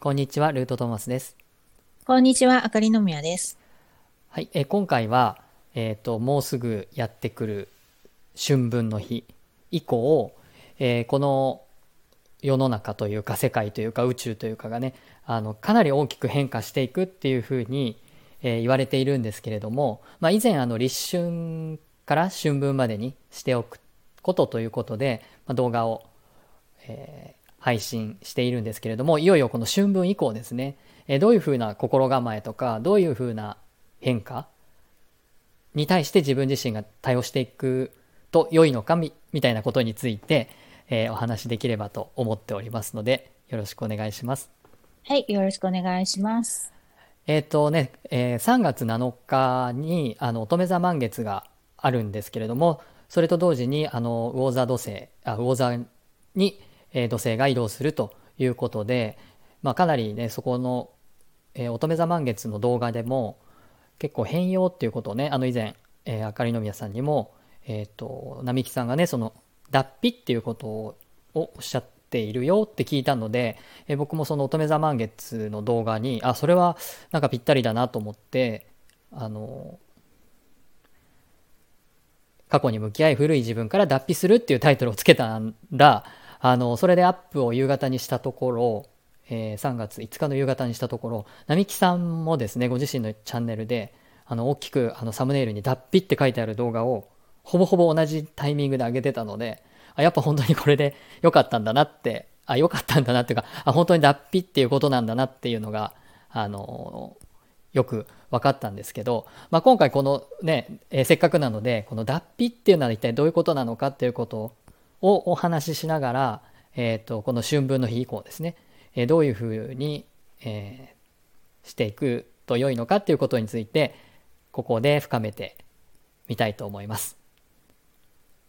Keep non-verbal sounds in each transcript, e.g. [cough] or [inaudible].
こんにちは、ルートトーマスです。こんにちは、あかりのみやです。はい、えー今回は、えっ、と、もうすぐやってくる春分の日以降、えーこの世の中というか世界というか宇宙というかがね、あの、かなり大きく変化していくっていうふうに、えー言われているんですけれども、まあ、以前あの立春から春分までにしておくことということで、まあ、動画を、えー配信しているんですけれどもいよいよこの春分以降ですね、えーどういうふうな心構えとかどういうふうな変化に対して自分自身が対応していくと良いのかみみたいなことについて、えーお話しできればと思っておりますのでよろしくお願いします。はい、よろしくお願いします。えっ、とね、えー3月7日にあの乙女座満月があるんですけれどもそれと同時にあの魚座土星あ魚座に、え土星が移動するということで、まあ、かなりねそこの、え乙女座満月の動画でも結構変容っていうことをねあの以前、えー、あかりの宮さんにも、えっと並木さんがねその脱皮っていうことをおっしゃっているよって聞いたので、えー僕もその乙女座満月の動画にあそれはなんかぴったりだなと思ってあの過去に向き合い古い自分から脱皮するっていうタイトルをつけたらあのそれでアップを夕方にしたところ、えー3月5日の夕方にしたところ並木さんもですねご自身のチャンネルであの大きくあのサムネイルに脱皮って書いてある動画をほぼほぼ同じタイミングで上げてたのであやっぱ本当にこれで良かったんだなってあ良かったんだなっていうかあ本当に脱皮っていうことなんだなっていうのがあのよく分かったんですけど、まあ、今回このね、えーせっかくなのでこの脱皮っていうのは一体どういうことなのかっていうことをお話ししながら、えー、とこの春分の日以降ですね、えーどういうふうに、えーしていくと良いのかっていうことについてここで深めてみたいと思います。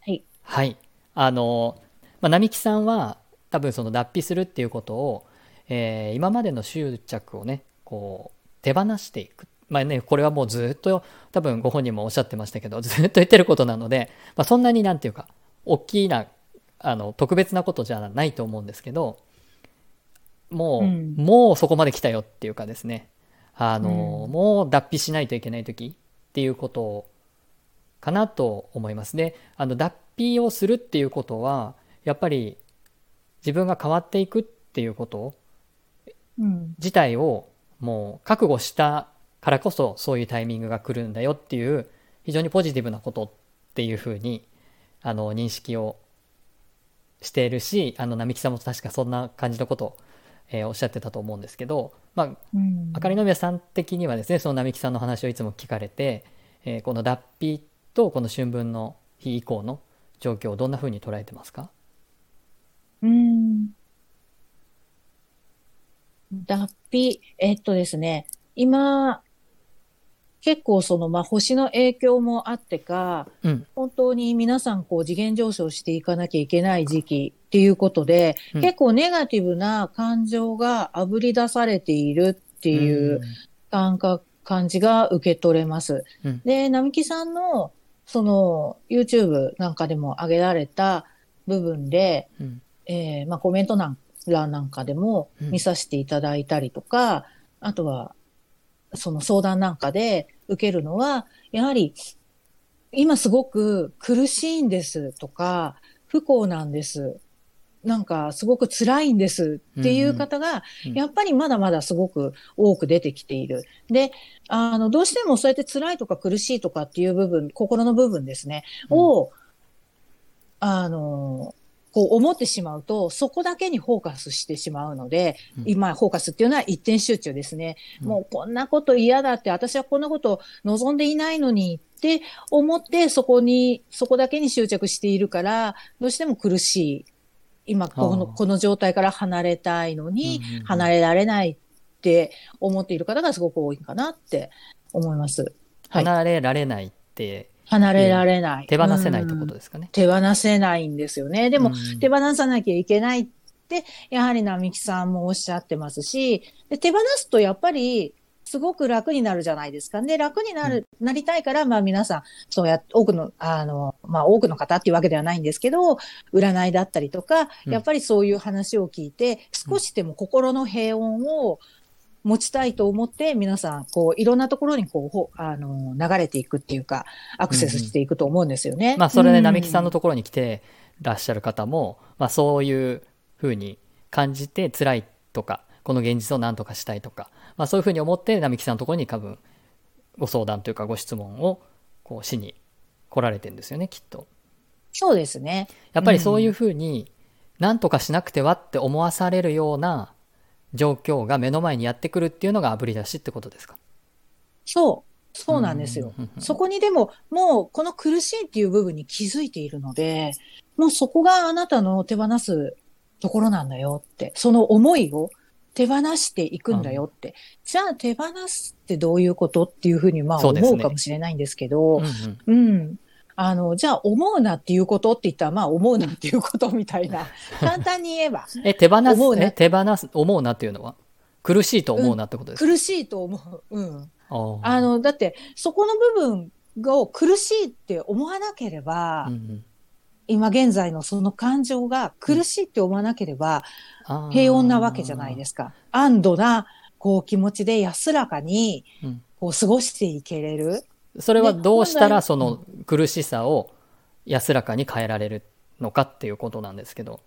はい。はい。あの、まあ、並木さんは多分その脱皮するっていうことを、えー今までの執着をね、こう、手放していく。まあね、これはもうずっと多分ご本人もおっしゃってましたけど、ずっと言ってることなので、まあ、そんなになんていうか、大きな、あの、特別なことじゃないと思うんですけど、もう、うんもうそこまで来たよっていうかですね、あの、うんもう脱皮しないといけない時っていうことをかなと思いますね。あの脱皮をするっていうことはやっぱり自分が変わっていくっていうことうん。自体をもう覚悟したからこそそういうタイミングが来るんだよっていう非常にポジティブなことっていうふうにあの認識をしているしあの並木さんも確かそんな感じのことを、えーおっしゃってたと思うんですけど、まあ、うん。あかりの宮さん的にはですねその並木さんの話をいつも聞かれて、えーこの脱皮とこの春分の日以降の状況をどんなふうに捉えてますか？うん。脱皮、えっとですね、今、結構その、まあ、星の影響もあってか、うん。本当に皆さんこう次元上昇していかなきゃいけない時期っていうことで、うん。結構ネガティブな感情があぶり出されているっていう感覚、感じが受け取れます。うん。で、並木さんの、その、YouTube なんかでも上げられた部分で、うん。えーまあ、コメント欄なんかでもうん。見させていただいたりとか、あとは、その相談なんかで受けるのは、やはり、今すごく苦しいんですとか、不幸なんです。なんかすごく辛いんですっていう方がやっぱりまだまだすごく多く出てきている。で、あの、どうしてもそうやって辛いとか苦しいとかっていう部分、心の部分ですね、うんを、あの、こう思ってしまうと、そこだけにフォーカスしてしまうので、うん今、フォーカスっていうのは一点集中ですね。うんもうこんなこと嫌だって、私はこんなこと望んでいないのにって思って、そこに、そこだけに執着しているから、どうしても苦しい。今、この、この状態から離れたいのに離れられないって思っている方がすごく多いかなって思います。はい離れられないって離れられない。手放せないってこうんとですかね。手放せないんですよね。でも、うん手放さなきゃいけないって、やはり並木さんもおっしゃってますし、で手放すとやっぱりすごく楽になるじゃないですか。で、楽になる、なりたいから、まあ皆さん、そうやって、多くの、あの、まあ多くの方っていうわけではないんですけど、占いだったりとか、やっぱりそういう話を聞いて、少しでも心の平穏を持ちたいと思って、皆さん、こう、いろんなところにこう、あの、流れていくっていうか、アクセスしていくと思うんですよね。まあそれで並木さんのところに来てらっしゃる方も、まあそういうふうに感じて辛いとか、この現実を何とかしたいとか、まあ、そういうふうに思って並木さんのところに多分ご相談というかご質問をこうしに来られてるんですよねきっと。そうですね。やっぱりそういうふうに何とかしなくてはって思わされるような状況が目の前にやってくるっていうのが炙り出しってことですか？そう。そうなんですよ。そこにでも、もうこの苦しいっていう部分に気づいているので、もうそこがあなたの手放すところなんだよって、その思いを手放していくんだよって。じゃあ手放すってどういうことっていうふうにまあ思うかもしれないんですけど、うね、うん、うん、あの、じゃあ思うなっていうことって言ったら、まあ思うなっていうことみたいな。[laughs] 簡単に言えば。え、手放す、思うな手放す、思うなっていうのは？苦しいと思うなってことですか、うん、苦しいと思う。うん。あの、だって、そこの部分を苦しいって思わなければ、うんうん今現在のその感情が苦しいって思わなければ、平穏なわけじゃないですか。安堵な、こう気持ちで安らかに、こう過ごしていけれる。それはどうしたらその苦しさを安らかに変えられるのかっていうことなんですけど。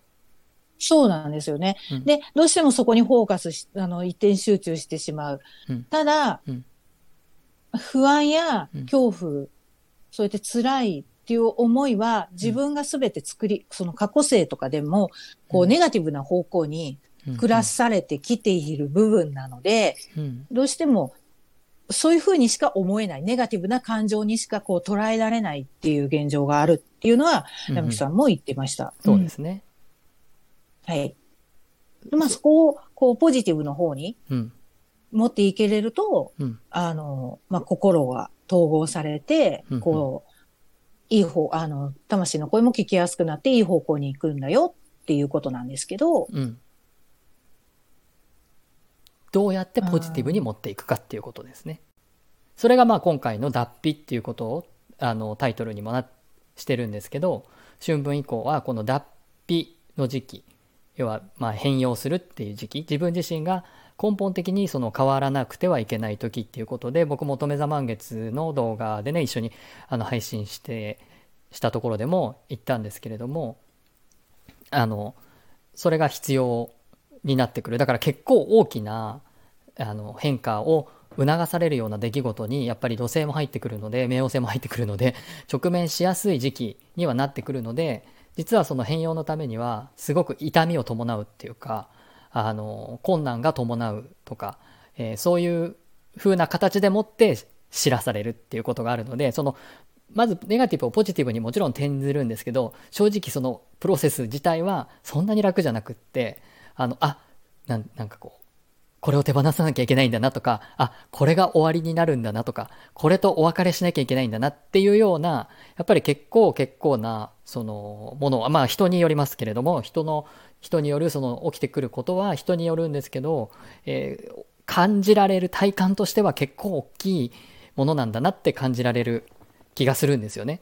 そうなんですよね。うん、で、どうしてもそこにフォーカスし、あの、一点集中してしまう。うん、ただ、うん、不安や恐怖、そうやって辛いっていう思いは自分が全て作り、その過去性とかでも、こう、ネガティブな方向に暮らされてきている部分なので、どうしてもそういうふうにしか思えない、ネガティブな感情にしかこう捉えられないっていう現状があるっていうのは、山木さんも言ってました。そうですね。はい。まあそこをこうポジティブの方に持っていけれると、うん、あの、まあ心が統合されて、こう、いい方、あの、魂の声も聞きやすくなっていい方向に行くんだよっていうことなんですけど、うん、どうやってポジティブに持っていくかっていうことですね。それがまあ今回の脱皮っていうことをあのタイトルにもなしてるんですけど、春分以降はこの脱皮の時期、要はま変容するっていう時期、自分自身が根本的にその変わらなくてはいけない時っていうことで僕も乙女座満月の動画でね一緒にあの配信してしたところでも言ったんですけれどもあのそれが必要になってくる。だから結構大きなあの変化を促されるような出来事にやっぱり土星も入ってくるので冥王星も入ってくるので [laughs] 直面しやすい時期にはなってくるので実はその変容のためにはすごく痛みを伴うっていうかあの困難が伴うとか、えー、そういう風な形でもって知らされるっていうことがあるのでそのまずネガティブをポジティブにもちろん転ずるんですけど正直そのプロセス自体はそんなに楽じゃなくってあのあなんかこうこれを手放さなきゃいけないんだなとか、あ、これが終わりになるんだなとか、これとお別れしなきゃいけないんだなっていうような、やっぱり結構結構な、そのものは、まあ人によりますけれども、人の人によるその起きてくることは人によるんですけど、えー、感じられる体感としては結構大きいものなんだなって感じられる気がするんですよね。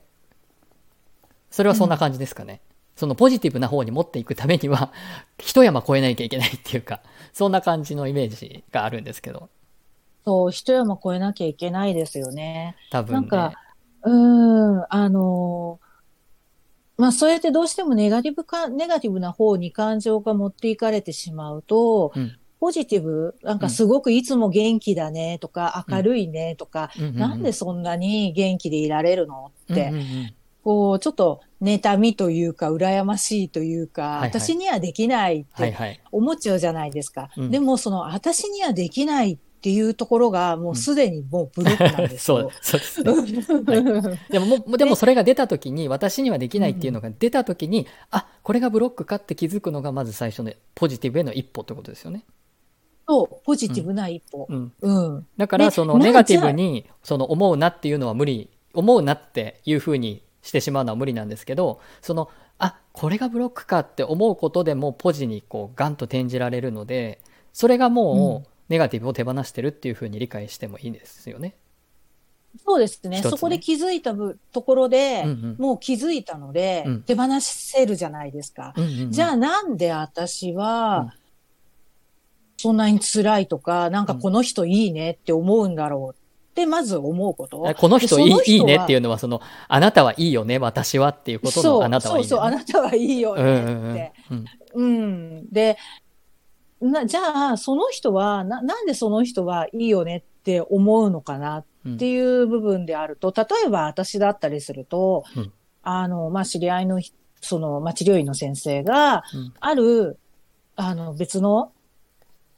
それはそんな感じですかね。うん、そのポジティブな方に持っていくためには、[laughs] 一山越えなきゃいけないっていうか、そんな感じのイメージがあるんですけど。そう、一山越えなきゃいけないですよね。多分、ね、なんか、うん、あのーまあ、そうやってどうしてもネガティブか、ネガティブな方に感情が持っていかれてしまうと、うん、ポジティブ、なんかすごくいつも元気だねとか、明るいねとか、うん、なんでそんなに元気でいられるのって、うんうんうん、こう、ちょっと妬みというか、羨ましいというか、はいはい、私にはできないって思っちゃうじゃないすはいはい、でも、その、私にはできないっていうところが、もうすでにもうブロックなんですよ。[laughs] そうですね。はい、でもも、でもそれが出た時に、私にはできないっていうのが出た時に、[laughs] うん、あ、これがブロックかって気づくのが、まず最初のポジティブへの一歩ってことですよね。そう、ポジティブな一歩。うん。うん、だから、そのネガティブに、その思うなっていうのは無理、思うなっていうふうにしてしまうのは無理なんですけど、その、あ、これがブロックかって思うことでもポジにこうガンと転じられるので、それがもう、ネガティブを手放してるっていうふうに理解してもいいですよね。そうですね。ねそこで気づいたぶところで、うんうんもう気づいたので、うん手放せるじゃないですか。うんうんうんじゃあなんで私うんは、そんなに辛いとか、なんかこの人いいねって思うんだろうって、まず思うこと。この人いいいいねっていううのは、その、あなたはいいよね、私はっていうことの、あなたはいいね。そうそう、あなたはいいようんうんねって。うんうん。で、な、じゃあ、その人は、な、なんでその人はいいよねって思うのかなうんっていう部分であると、例えば私だったりすると、うんあの、まあ、知り合いのひ、その、まあ、治療院の先生が、うんある、あの、別の、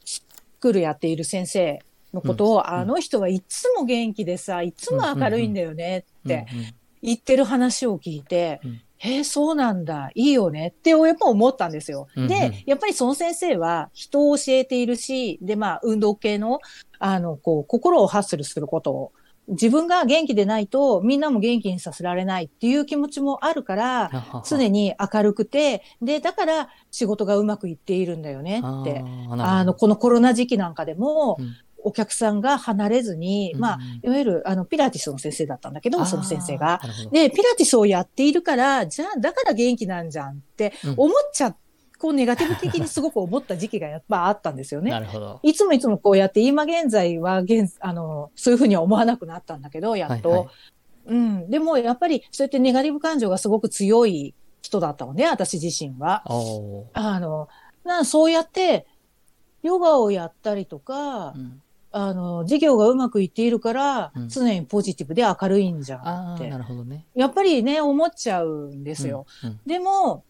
スクールやっている先生のことを、うんあの人はいつも元気でさ、いつも明るいんだよねって言ってる話を聞いて、うん。えーそうなんだ、いいよねってやっぱ思ったんですよ。うんうん。で、やっぱりその先生は人を教えているし、で、まあ、運動系の、あの、こう、心をハッスルすることを、自分が元気でないと、みんなも元気にさせられないっていう気持ちもあるから、常に明るくて、で、だから仕事がうまくいっているんだよねって。あの、このコロナ時期なんかでも、うんお客さんが離れずに、まあうんうん、いわゆる、あの、ピラティスの先生だったんだけど、その先生が。で、ピラティスをやっているから、じゃあ、だから元気なんじゃんってうん思っちゃ、こう、ネガティブ的にすごく思った時期がやっぱあったんですよね。なるほど。いつもいつもこうやって、今現在は現、あの、そういうふうには思わなくなったんだけど、やっと。はいはいうん。でも、やっぱり、そうやってネガティブ感情がすごく強い人だったのね、私自身は。あの、なそうやって、ヨガをやったりとかう、んあの、授業がうまくいっているから、うん常にポジティブで明るいんじゃんってな。るほどね。やっぱりね、思っちゃうんですよ。うん。でも、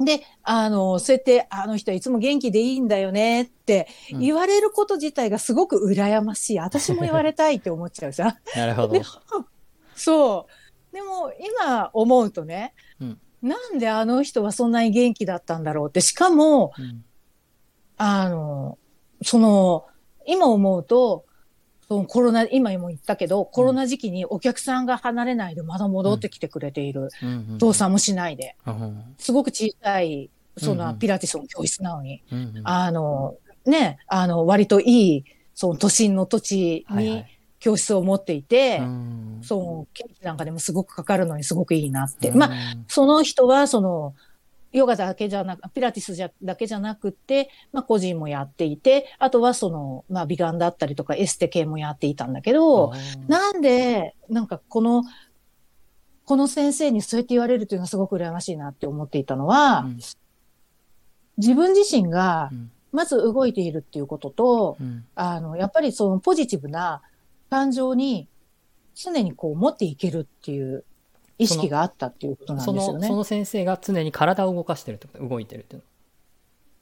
で、あの、そうやって、あの人はいつも元気でいいんだよねってうん言われること自体がすごく羨ましい。私も言われたいって思っちゃうじゃん。[laughs] なるほどで。そう。でも、今思うとね、うんなんであの人はそんなに元気だったんだろうって、しかも、うんあの、その、今思うと、そのコロナ、今も言ったけど、コロナ時期にお客さんが離れないでまだ戻ってきてくれている。うんうん倒産もしないで。うんすごく小さい、そのピラティスの教室なのに。あの、ね、あの、割といい、その都心の土地に教室を持っていて、うんその、経費なんかでもすごくかかるのにすごくいいなって。うんまあ、その人は、その、ヨガだけじゃなく、ピラティスじゃだけじゃなくて、まあ個人もやっていて、あとはその、まあ美顔だったりとかエステ系もやっていたんだけど、なんで、なんかこの、この先生にそうやって言われるというのはすごく羨ましいなって思っていたのは、うん。自分自身がうん。まず動いているっていうことと、うん。あの、やっぱりそのポジティブな感情に常にこう持っていけるっていう意識があったっていうことなんそですよね。のその先生が常に体を動かしてるってこと動いてるっていうの。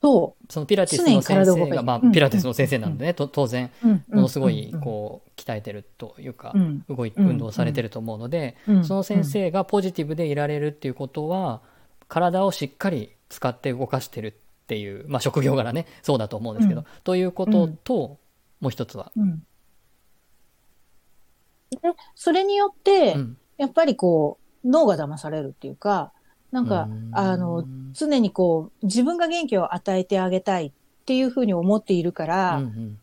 そそのピラティスの先生が、まあ、うんピラティスの先生なんでね、と当然ものすごいうんこう鍛えてるというかう、ん動いうん。運動されてると思うので、うんその先生がポジティブでいられるっていうことは体をしっかり使って動かしてるっていう、まあ、職業柄ね。そうだと思うんですけど、うんということと、もう一つは、それによって、うん。やっぱりこう、脳が騙されるっていうか、なんかう、ん。あの、常にこう、自分が元気を与えてあげたいっていうふうに思っているから、うんうん。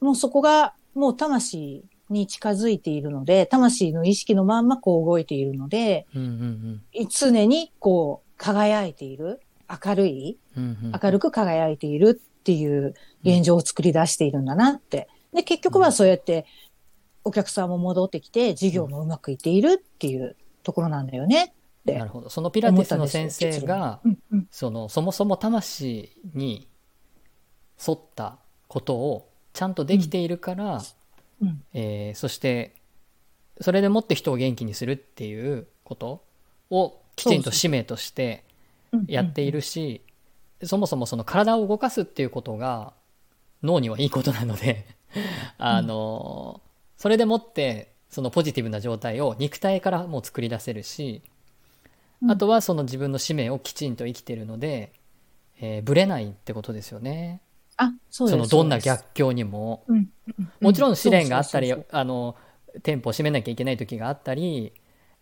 もうそこが、もう魂に近づいているので、魂の意識のまんまこう動いているので、うんうん。常にこう、輝いている、明るい、うんうんうん。明るく輝いているっていう現状を作り出しているんだなって。で、結局はそうやってお客さんも戻ってきて、事業もうまくいっているっていうところなんだよね。ってなるほど。そのピラティスの先生がうんうんそのそもそも魂に沿ったことをちゃんとできているから、うん。えーそしてそれでもって人を元気にするっていうことをきちんと使命としてやっているし、そもそもその体を動かすっていうことが脳にはいいことなのであの、それでもってそのポジティブな状態を肉体からもう作り出せるし、うんあとはその自分の使命をきちんと生きてるので、えー、ぶれないってことですよね。あ、そうです。そのどんな逆境にも。うんうんもちろん試練があったり、あの、店舗を閉めなきゃいけない時があったり、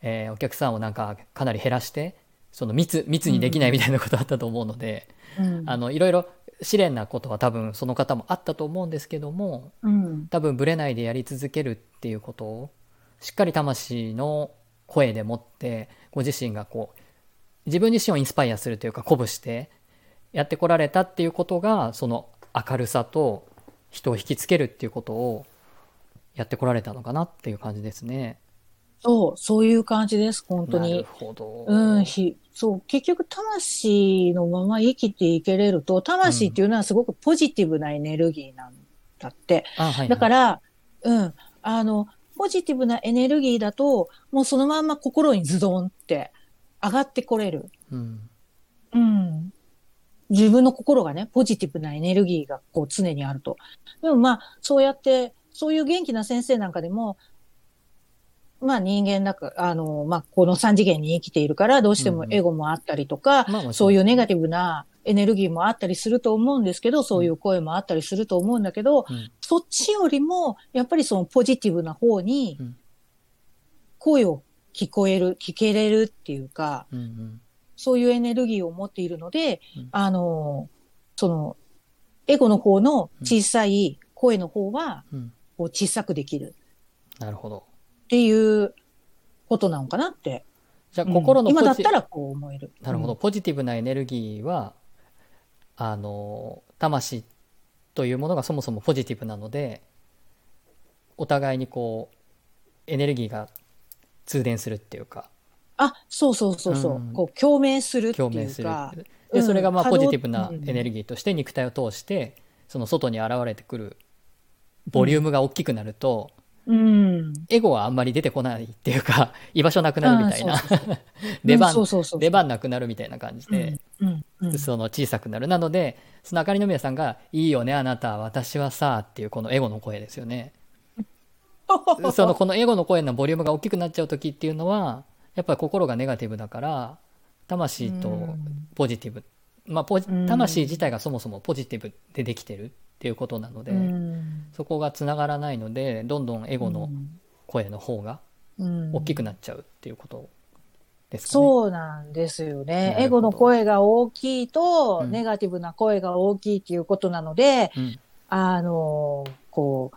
えーお客さんをなんかかなり減らしてその密密にできないみたいなことあったと思うので、うんあのいろいろ試練なことは多分その方もあったと思うんですけどもうん多分ブレないでやり続けるっていうことをしっかり魂の声でもってご自身がこう自分自身をインスパイアするというか鼓舞してやってこられたっていうことがその明るさと人を引きつけるっていうことをやってこられたのかなっていう感じですね。そう、そういう感じです、本当なるに。ほど。うん、ひ、そう、結局魂のまま生きていけれると、魂っていうのはすごくポジティブなエネルギーなんだって。あはいはいだから、うん、あの、ポジティブなエネルギーだと、もうそのまんま心にズドンって上がってこれる。うんうん。自分の心がね、ポジティブなエネルギーがこう常にあると。でもまあ、そうやって、そういう元気な先生なんかでも、まあ人間だか、あの、まあこの三次元に生きているから、どうしてもエゴもあったりとか、まあもちろんそういうネガティブなエネルギーもあったりすると思うんですけど、そういう声もあったりすると思うんだけど、うん。そっちよりも、やっぱりそのポジティブな方にうん、声を聞こえる、聞けれるっていうか、うんうん。そういうエネルギーを持っているので、うん。あの、その、エゴの方の小さい声の方は、小さくできる。なるほど。っていうことなのかなって。じゃあうん心のポジ今だったらこう思える。なるほど、ポジティブなエネルギーはあの魂というものがそもそもポジティブなのでお互いにこうエネルギーが通電するっていうかあ、そうそうそうそう。うんこう共鳴するって共鳴するいうか。でうんそれがまあポジティブなうんエネルギーとして肉体を通してその外に現れてくるボリュームが大きくなると、うん。エゴはあんまり出てこないっていうか [laughs] 居場所なくなるみたいな。[laughs] 出番出番なくなるみたいな感じで、うんうんうん。その小さくなる。なのでそのあかりの宮さんが「いいよねあなた私はさ」っていうこのエゴの声ですよね。[laughs] そのこのエゴの声のボリュームが大きくなっちゃう時っていうのはやっぱり心がネガティブだから魂とうん。ポジティブ、まあ、魂自体がそもそもポジティブでできてるっていうことなので、うん。そこがつながらないのでどんどんエゴの声の方がうん。大きくなっちゃうっていうことですかね。そうなんですよなねエゴの声が大きいと、うん。ネガティブな声が大きいっていうことなので、うん。あの、こ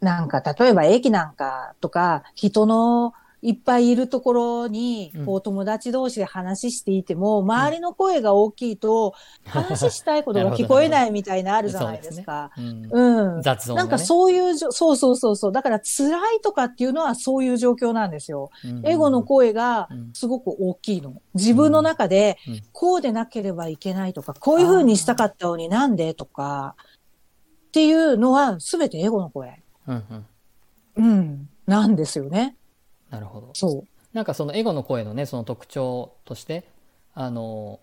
う、なんか、例えば駅なんかとか、人のいっぱいいるところにうん、こう、友達同士で話していても、周りの声が大きいと、話したいことが [laughs] 聞こえないみたいなあるじゃないですか。うんうん。雑音がねなんかそういうじょ、そうそうそうそう。だから辛いとかっていうのはそういう状況なんですよ。うんエゴの声がうんすごく大きいの。自分の中でうんうん、こうでなければいけないとか、こういう風にしたかったのになんでとか、っていうのは全てエゴの声。うんうんうん。なんですよね。なるほど。そう。なんかそのエゴの声のねその特徴としてあの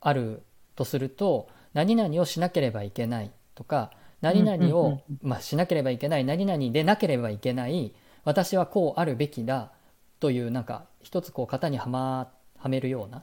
あるとすると何々をしなければいけないとか何々を、まあ、しなければいけない何々でなければいけない私はこうあるべきだというなんか一つこう型にはまはめるような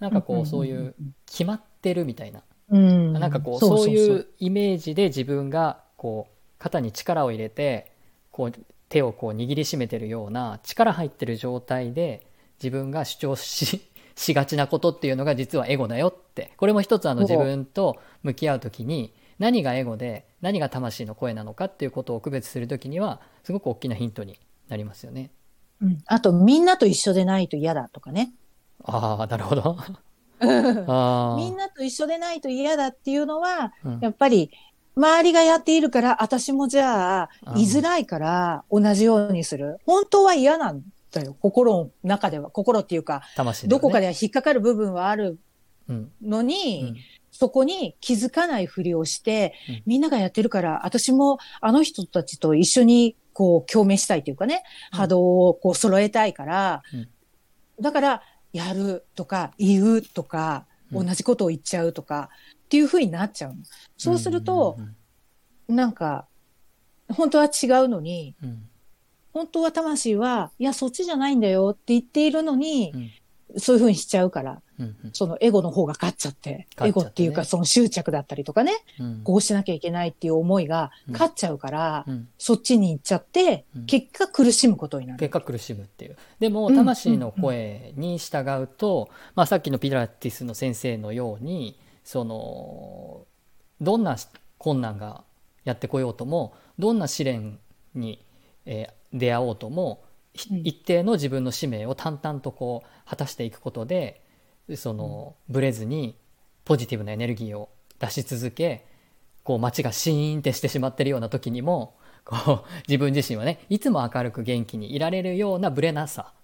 なんかこうそういう決まってるみたいなうん。なんかこうそういうイメージで自分がこう肩に力を入れてこう手をこう握りしめてるような力入ってる状態で自分が主張し [laughs] しがちなことっていうのが実はエゴだよってこれも一つあの自分と向き合う時に何がエゴで何が魂の声なのかっていうことを区別する時にはすごく大きなヒントになりますよね。うんあと、みんなと一緒でないと嫌だとかね。ああなるほど。[laughs] あみんなと一緒でないと嫌だっていうのは、うんやっぱり、周りがやっているから、私もじゃあ、居づらいから、同じようにする。本当は嫌なんだよ。心の中では。心っていうか、ね。どこかでは引っかかる部分はあるうん。のに、うん。そこに気づかないふりをして、うん。みんながやってるから、私もあの人たちと一緒にこう共鳴したいというかね、うん。波動をこう揃えたいから、うん。だから、やるとか、言うとか、うん。同じことを言っちゃうとか、っていうふうになっちゃうの。そうするとう、んなんか、本当は違うのに、うん本当は魂は、いや、そっちじゃないんだよって言っているのに、うんそういうふうにしちゃうから、うんうんそのエゴの方が勝っちゃって、勝っね。エゴっていうかその執着だったりとかね、うん。こうしなきゃいけないっていう思いがうん。勝っちゃうから、うん。そっちに行っちゃって、うん。結果苦しむことになる。結果苦しむっていう。でもうん。魂の声に従うと、まあ、さっきのピラティスの先生のようにそのどんな困難がやってこようともどんな試練に、えー出会おうともひうん。一定の自分の使命を淡々とこう果たしていくことでそのブレずにポジティブなエネルギーを出し続けこう街がシーンってしてしまってるような時にもこう [laughs] 自分自身はねいつも明るく元気にいられるようなブレなさ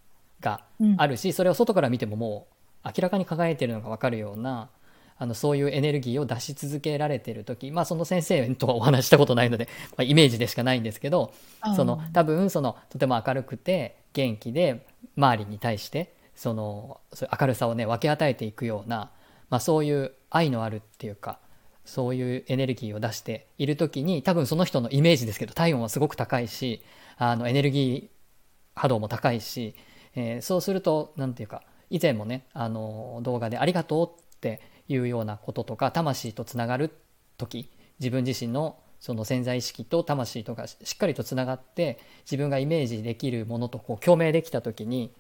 があるし、それを外から見てももう明らかに輝いてるのが分かるようなあのそういうエネルギーを出し続けられてる時まあその先生とはお話ししたことないので、[laughs] まあ、イメージでしかないんですけどその多分そのとても明るくて元気で周りに対してその明るさをね分け与えていくような、まあ、そういう愛のあるっていうかそういうエネルギーを出している時に多分その人のイメージですけど体温はすごく高いしあのエネルギー波動も高いし、えーそうすると何ていうか以前もねあの動画で「ありがとう」っていうようなこととか魂とつながる時自分自身のその潜在意識と魂とかしっかりとつながって自分がイメージできるものとこう共鳴できた時に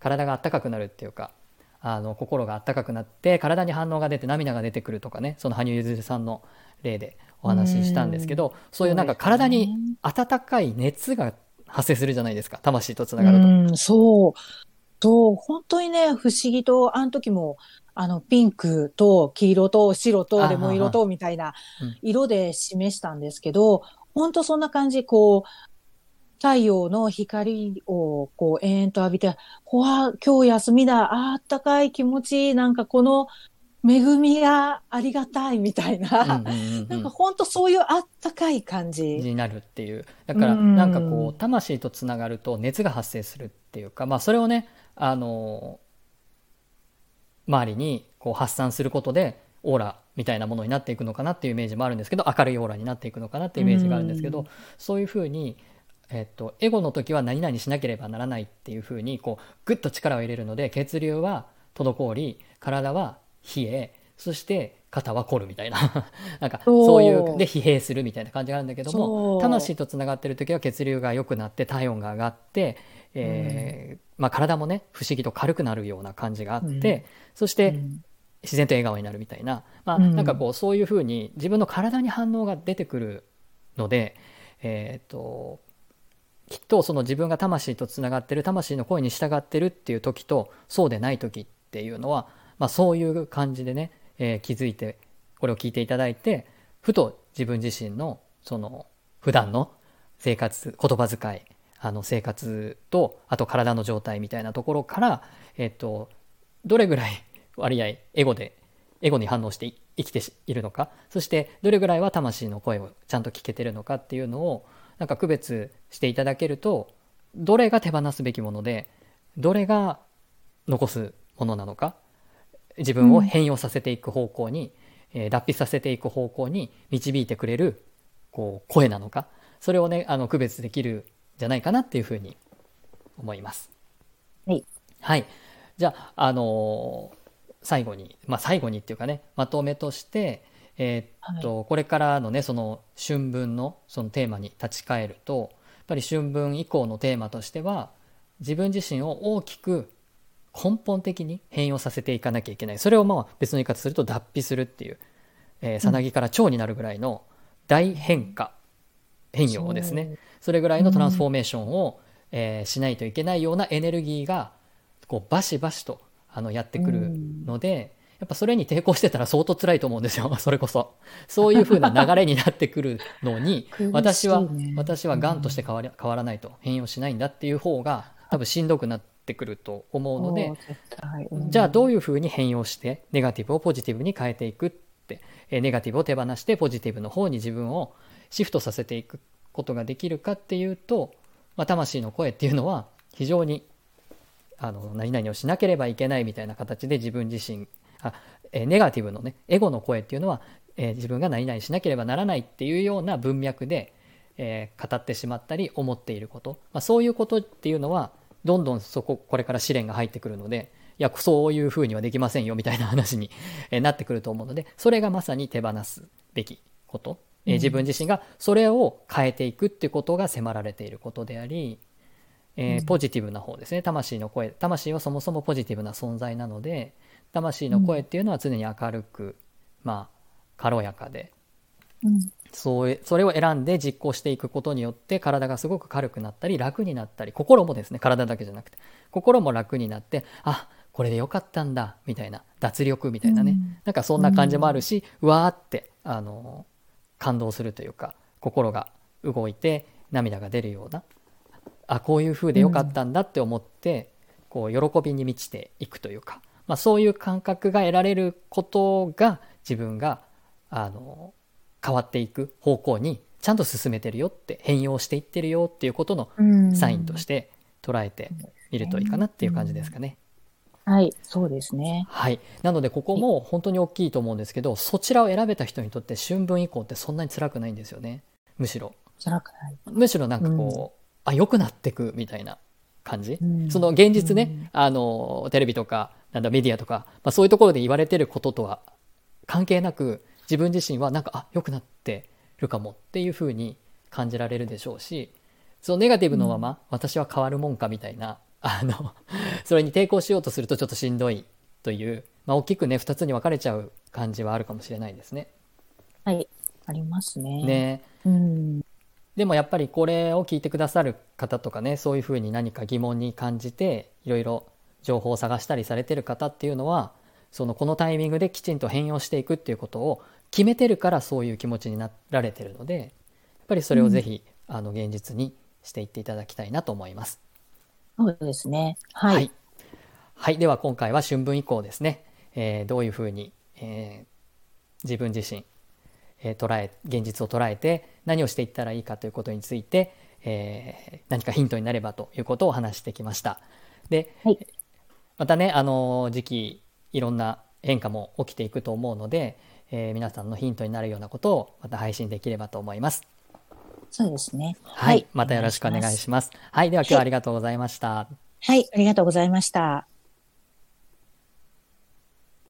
体が温かくなるっていうかあの心が温かくなって体に反応が出て涙が出てくるとかねその羽生結弦さんの例でお話ししたんですけどそういうなんか体に温かい熱が発生するじゃないですか魂とつながると。そう。そう、本当にね、不思議と、あの時も、あの、ピンクと黄色と白とレモン色とみたいなうん色で示したんですけど、本当そんな感じ、こう、太陽の光をこう延々と浴びて、ほわ、今日休みだ、あったかい気持ちいい、なんかこの恵みがありがたいみたいな、うんうんうんうん。なんか本当そういうあったかい感じ。になるっていう。だからうん。なんかこう魂とつながると熱が発生するっていうかまあそれをねあの周りにこう発散することでオーラみたいなものになっていくのかなっていうイメージもあるんですけど明るいオーラになっていくのかなっていうイメージがあるんですけどうん。そういうふうに、えっと、エゴの時は何々しなければならないっていうふうにこうグッと力を入れるので血流は滞り体は冷えそして肩は凝るみたいな [laughs] なんかそういうで疲弊するみたいな感じがあるんだけども魂とつながってる時は血流が良くなって体温が上がって、えーまあ、体もね不思議と軽くなるような感じがあって、うん。そしてうん。自然と笑顔になるみたいな、まあ、うん。なんかこうそういうふうに自分の体に反応が出てくるので、えー、ときっとその自分が魂とつながってる魂の声に従ってるっていう時とそうでない時っていうのは、まあ、そういう感じでね、えー気づいてこれを聞いていただいてふと自分自身のその普段の生活言葉遣いあの生活とあと体の状態みたいなところから、えっとどれぐらい割合エゴでエゴに反応して生きているのか。そしてどれぐらいは魂の声をちゃんと聞けてるのかっていうのをなんか区別していただけるとどれが手放すべきものでどれが残すものなのか自分を変容させていく方向に、えー脱皮させていく方向に導いてくれるこう声なのか。それをねあの区別できるじゃないかなっていうふうに思います。はい。はい。じゃあ、あのー最後に、まあ最後にっていうかね、まとめとして、えーっと、これからのね、その春分のそのテーマに立ち返ると、やっぱり春分以降のテーマとしては、自分自身を大きく根本的に変容させていかなきゃいけない。それをまあ別の言い方すると脱皮するっていう、えーさなぎから蝶になるぐらいの大変化、変容をですね、それぐらいのトランスフォーメーションを、えーしないといけないようなエネルギーがこうバシバシとあのやってくるので、やっぱそれに抵抗してたら相当辛いと思うんですよ [laughs] それこそ。そういう風な流れになってくるのに [laughs] ね。私は私はがんとして変わり変わらないと変容しないんだっていう方が多分しんどくなってくると思うのでうん。じゃあどういうふうに変容してネガティブをポジティブに変えていくってえーネガティブを手放してポジティブの方に自分をシフトさせていくことができるかっていうと、まあ、魂の声っていうのは非常にあの何々をしなければいけないみたいな形で自分自身あ、えネガティブのねエゴの声っていうのは、え自分が何々しなければならないっていうような文脈で、え語ってしまったり思っていること、まあ、そういうことっていうのはどんどんそここれから試練が入ってくるのでいや、そういう風にはできませんよみたいな話にえなってくると思うので、それがまさに手放すべきこと。え自分自身がそれを変えていくっていうことが迫られていることであり、えーうんポジティブな方ですね。魂の声。魂はそもそもポジティブな存在なので、魂の声っていうのは常に明るく、まあ、軽やかで、うん。そうそれを選んで実行していくことによって体がすごく軽くなったり楽になったり心もですね体だけじゃなくて心も楽になってあこれでよかったんだみたいな脱力みたいなね、うんなんかそんな感じもあるし、うわーってあの感動するというか心が動いて涙が出るようなあこういう風でよかったんだって思って、こう喜びに満ちていくというか、まあ、そういう感覚が得られることが自分があの変わっていく方向にちゃんと進めてるよって変容していってるよっていうことのうんサインとして捉えてみるといいかなっていう感じですかね。はい、そうですね。はい、なのでここも本当に大きいと思うんですけどそちらを選べた人にとって春分以降ってそんなに辛くないんですよね。むしろ。辛くない。むしろなんかこう、あ良くなってくみたいな感じ、うん。その現実ね、うん。あのテレビとかなんだメディアとか、まあ、そういうところで言われてることとは関係なく自分自身はなんかあ良くなってるかもっていうふうに感じられるでしょうしそのネガティブのまま、私は変わるもんかみたいなあの [laughs] それに抵抗しようとするとちょっとしんどいという、まあ、大きくね2つに分かれちゃう感じはあるかもしれないですね。はい、ありますね。。ねうん。でもやっぱりこれを聞いてくださる方とかねそういうふうに何か疑問に感じていろいろ情報を探したりされてる方っていうのはそのこのタイミングできちんと変容していくっていうことを決めてるからそういう気持ちになられてるのでやっぱりそれをぜひ、あの現実にしていっていただきたいなと思います。そうですね。はい。はい、はいでは今回は春分以降ですね、えーどういうふうに、えー自分自身、えー捉え現実を捉えて何をしていったらいいかということについて、えー何かヒントになればということを話してきました。で、はいまたねあの時期いろんな変化も起きていくと思うので、えー皆さんのヒントになるようなことをまた配信できればと思います。そうですね。はい、またよろしくお願いします。はい、では今日はありがとうございました。はい、ありがとうございました。